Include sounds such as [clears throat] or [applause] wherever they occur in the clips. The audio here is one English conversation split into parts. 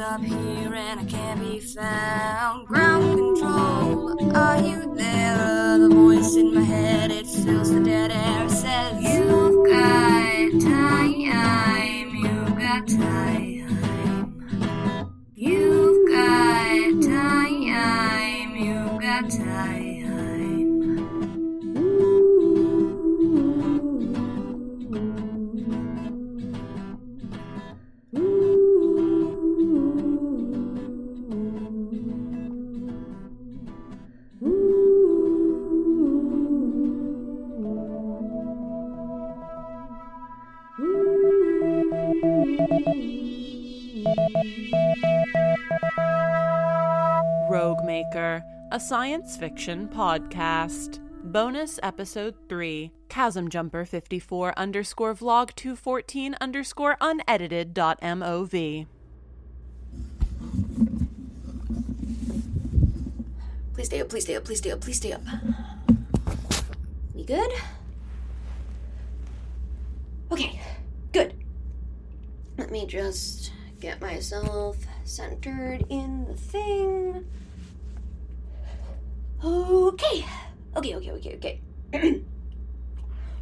up here and I can't be found. Ground control, are you there? The voice in my head, it fills the dead air. Says, You've got time, you've got time. A science fiction podcast. Bonus episode 3 Chasm Jumper 54 underscore vlog 214 underscore unedited dot mov. Please stay up, please stay up, please stay up, please stay up. We good? Okay, good. Let me just get myself centered in the thing. Okay. Okay, okay, okay, okay. [clears throat]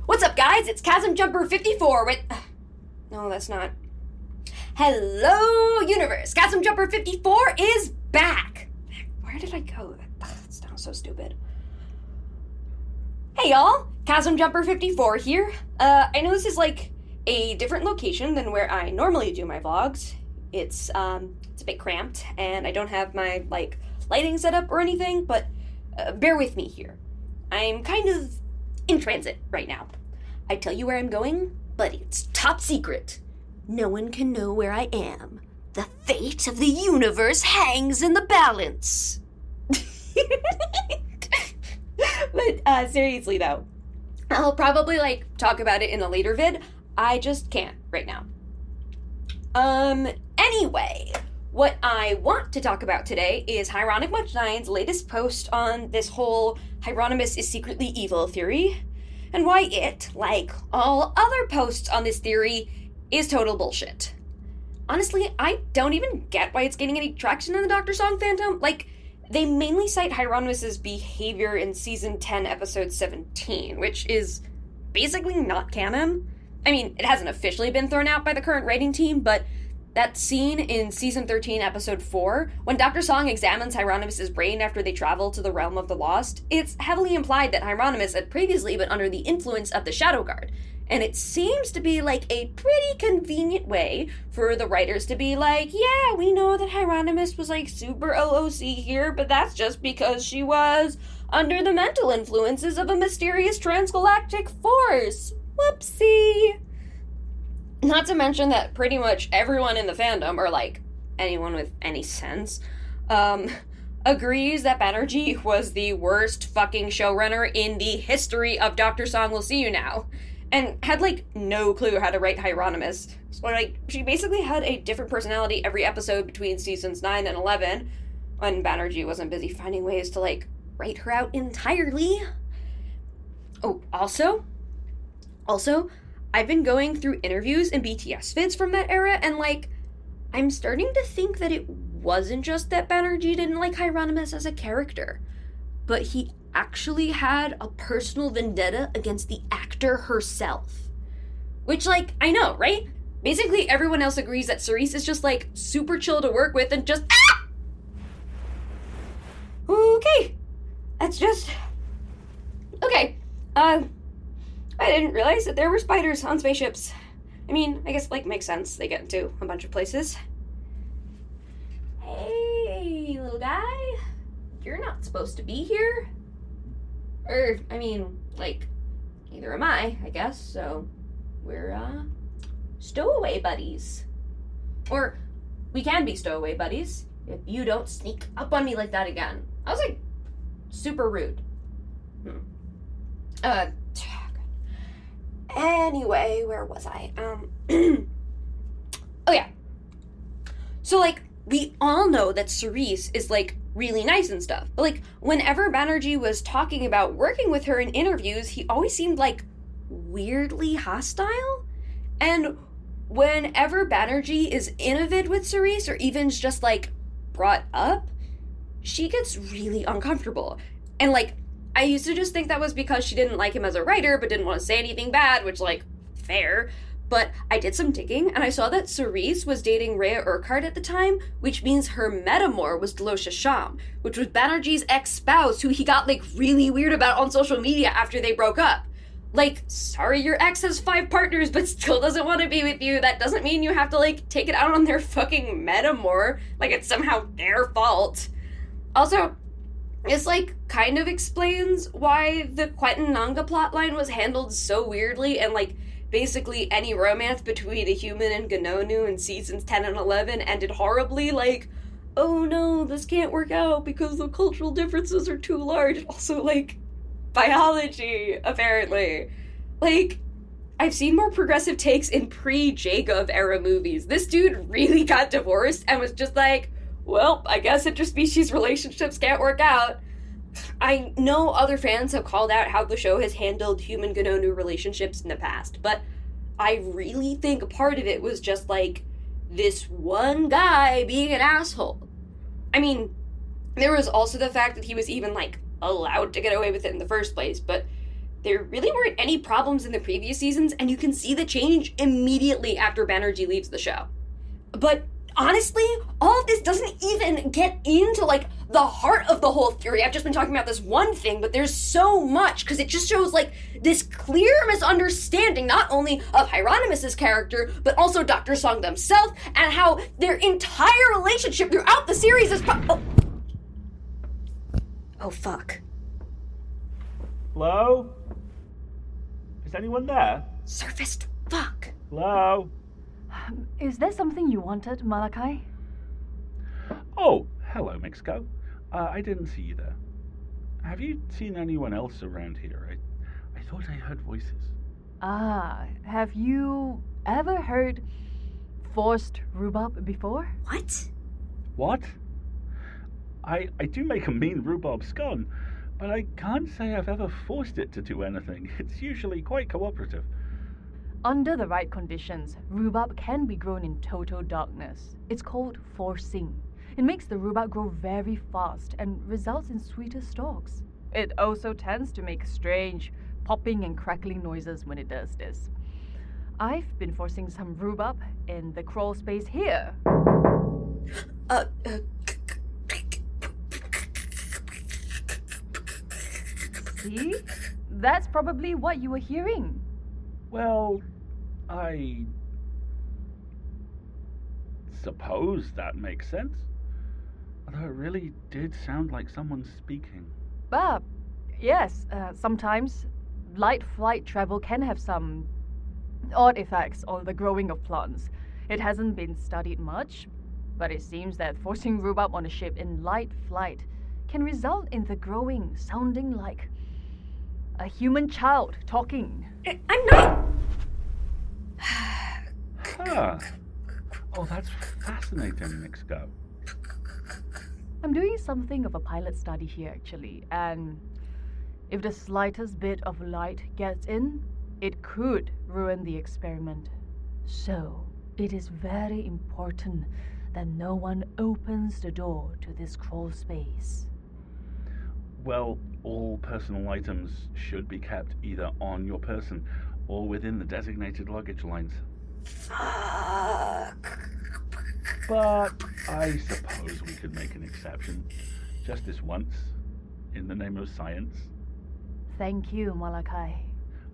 What's up, guys? It's Chasm Jumper 54 with. [sighs] No, that's not. Hello, universe! Chasm Jumper 54 is back! Where did I go? [sighs] That sounds so stupid. Hey, y'all! Chasm Jumper 54 here. Uh, I know this is like a different location than where I normally do my vlogs. It's, um, it's a bit cramped, and I don't have my, like, lighting set up or anything, but uh, bear with me here. I'm kind of in transit right now. I tell you where I'm going, but it's top secret. No one can know where I am. The fate of the universe hangs in the balance. [laughs] but uh, seriously, though, I'll probably like talk about it in a later vid. I just can't right now. Um, anyway, what I want to talk about today is Hieronymus Munchnine's latest post on this whole Hieronymus is secretly evil theory, and why it, like all other posts on this theory, is total bullshit. Honestly, I don't even get why it's getting any traction in the Doctor Song fandom. Like, they mainly cite Hieronymus's behavior in season 10, episode 17, which is basically not canon. I mean, it hasn't officially been thrown out by the current writing team, but that scene in season 13, episode 4, when Dr. Song examines Hieronymus' brain after they travel to the realm of the lost, it's heavily implied that Hieronymus had previously been under the influence of the Shadow Guard. And it seems to be like a pretty convenient way for the writers to be like, yeah, we know that Hieronymus was like super LOC here, but that's just because she was under the mental influences of a mysterious transgalactic force. Whoopsie. Not to mention that pretty much everyone in the fandom, or like anyone with any sense, um, [laughs] agrees that Banerjee was the worst fucking showrunner in the history of Dr. Song Will See You Now, and had like no clue how to write Hieronymus. So like she basically had a different personality every episode between seasons 9 and 11 when Banerjee wasn't busy finding ways to like write her out entirely. Oh, also, also, I've been going through interviews and BTS vids from that era, and like, I'm starting to think that it wasn't just that Banerjee didn't like Hieronymus as a character, but he actually had a personal vendetta against the actor herself. Which, like, I know, right? Basically, everyone else agrees that Cerise is just like super chill to work with and just. Ah! Okay, that's just. Okay, uh, I didn't realize that there were spiders on spaceships. I mean, I guess like makes sense. They get into a bunch of places. Hey, little guy, you're not supposed to be here. Or, I mean, like, neither am I, I guess. So, we're uh, stowaway buddies. Or we can be stowaway buddies if you don't sneak up on me like that again. I was like super rude. Hmm. Uh anyway, where was I? Um [clears throat] Oh yeah. So like we all know that Cerise is like really nice and stuff. But like whenever Banerjee was talking about working with her in interviews, he always seemed like weirdly hostile. And whenever Banerjee is in a vid with Cerise or even just like brought up, she gets really uncomfortable. And like, I used to just think that was because she didn't like him as a writer, but didn't want to say anything bad, which, like, fair. But I did some digging and I saw that Cerise was dating Rhea Urquhart at the time, which means her metamor was Dalosha Sham, which was Banerjee's ex spouse who he got like really weird about on social media after they broke up. Like, sorry your ex has five partners but still doesn't want to be with you. That doesn't mean you have to like take it out on their fucking metamor. Like it's somehow their fault. Also, this like kind of explains why the Quentin Nanga plotline was handled so weirdly and like basically any romance between a human and Ganonu in seasons 10 and 11 ended horribly like oh no this can't work out because the cultural differences are too large also like biology apparently like I've seen more progressive takes in pre Jacob era movies. This dude really got divorced and was just like, well, I guess interspecies relationships can't work out. I know other fans have called out how the show has handled human Ganonu relationships in the past, but I really think part of it was just like this one guy being an asshole. I mean, there was also the fact that he was even like allowed to get away with it in the first place, but there really weren't any problems in the previous seasons, and you can see the change immediately after Banerjee leaves the show. But honestly, all of this doesn't even get into like the heart of the whole theory. I've just been talking about this one thing, but there's so much because it just shows like this clear misunderstanding not only of Hieronymus's character, but also Dr. Song themselves and how their entire relationship throughout the series is. Pro- oh. oh, fuck. Hello? Is anyone there? Surfaced. Fuck. Hello? Is there something you wanted, Malachi? Oh, hello, Mexico. Uh, I didn't see you there. Have you seen anyone else around here? I, I thought I heard voices. Ah, have you ever heard forced rhubarb before? What? What? I, I do make a mean rhubarb scone, but I can't say I've ever forced it to do anything. It's usually quite cooperative. Under the right conditions, rhubarb can be grown in total darkness. It's called forcing. It makes the rhubarb grow very fast and results in sweeter stalks. It also tends to make strange popping and crackling noises when it does this. I've been forcing some rhubarb in the crawl space here. Uh, uh See? That's probably what you were hearing. Well, I suppose that makes sense. Although it really did sound like someone speaking. Ah, yes, uh, sometimes light flight travel can have some odd effects on the growing of plants. It hasn't been studied much, but it seems that forcing rhubarb on a ship in light flight can result in the growing sounding like a human child talking. I'm not. Huh. Oh, that's fascinating, Mexico. I'm doing something of a pilot study here, actually, and if the slightest bit of light gets in, it could ruin the experiment. So, it is very important that no one opens the door to this crawl space. Well, all personal items should be kept either on your person or within the designated luggage lines. Fuck. But I suppose we could make an exception. Just this once, in the name of science. Thank you, Malachi.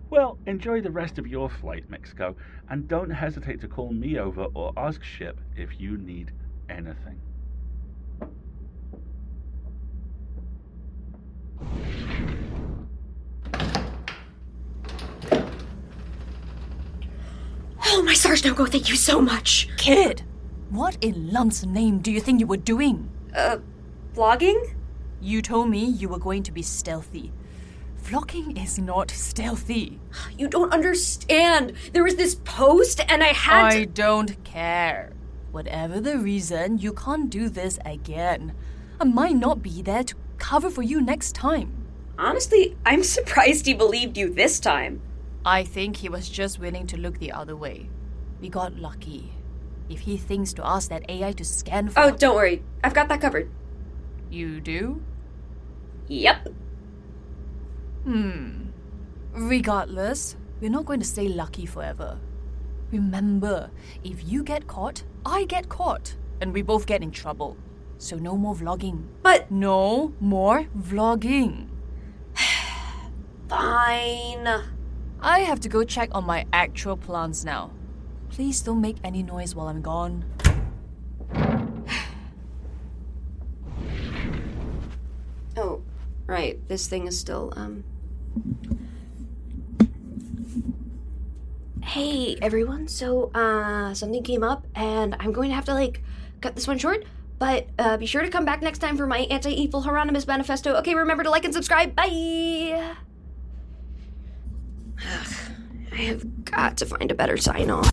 Well, enjoy the rest of your flight, Mexico, and don't hesitate to call me over or ask Ship if you need anything. Oh, my stars don't go. Thank you so much. Kid, what in lump's name do you think you were doing? Uh, vlogging? You told me you were going to be stealthy. Vlogging is not stealthy. You don't understand. There was this post, and I had I to. don't care. Whatever the reason, you can't do this again. I might not be there to cover for you next time. Honestly, I'm [laughs] surprised he believed you this time. I think he was just willing to look the other way. We got lucky. If he thinks to ask that AI to scan for. Oh, don't worry. I've got that covered. You do? Yep. Hmm. Regardless, we're not going to stay lucky forever. Remember, if you get caught, I get caught, and we both get in trouble. So no more vlogging. But No more vlogging. [sighs] fine. I have to go check on my actual plants now. Please don't make any noise while I'm gone. [sighs] Oh, right. This thing is still um Hey everyone. So uh something came up and I'm going to have to like cut this one short. But uh, be sure to come back next time for my anti-evil Hieronymus manifesto. Okay, remember to like and subscribe. Bye. Ugh, I have got to find a better sign off.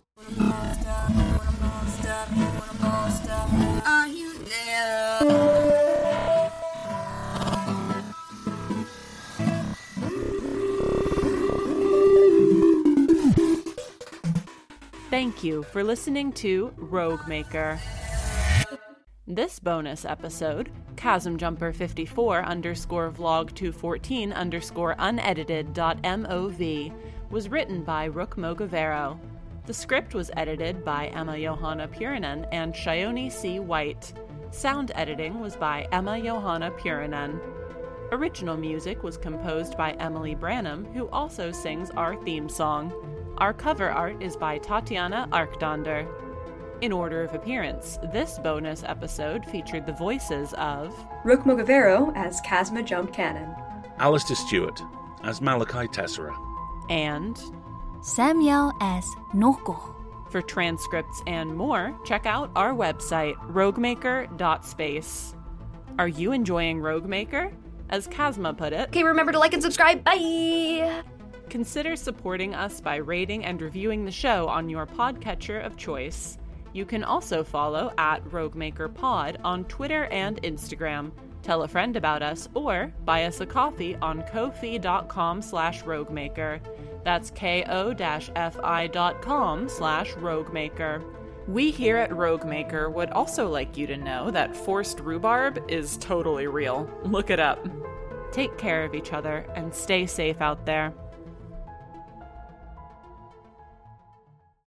Thank you for listening to Rogue Maker. This bonus episode, Chasm Jumper 54 underscore vlog 214 underscore unedited dot MOV, was written by Rook Mogavero. The script was edited by Emma Johanna Puranen and Shaoni C. White. Sound editing was by Emma Johanna Puranen. Original music was composed by Emily Branam, who also sings our theme song. Our cover art is by Tatyana Archtander. In order of appearance, this bonus episode featured the voices of Rook Mogavero as Chasma Jump Cannon. Alasdair Stuart as Malachi Tessera. and Sam Yeow as No Go. for transcripts and more, check out our website, roguemaker.space. Are you enjoying Roguemaker? As Chasma put it, Okay, remember to like and subscribe. Bye. consider supporting us by rating and reviewing the show on your podcatcher of choice. You can also follow at RoguemakerPod on Twitter and Instagram. Tell a friend about us or buy us a coffee on ko-fi.com slash roguemaker. That's ko-fi.com slash roguemaker. We here at Roguemaker would also like you to know that forced rhubarb is totally real. Look it up. Take care of each other and stay safe out there.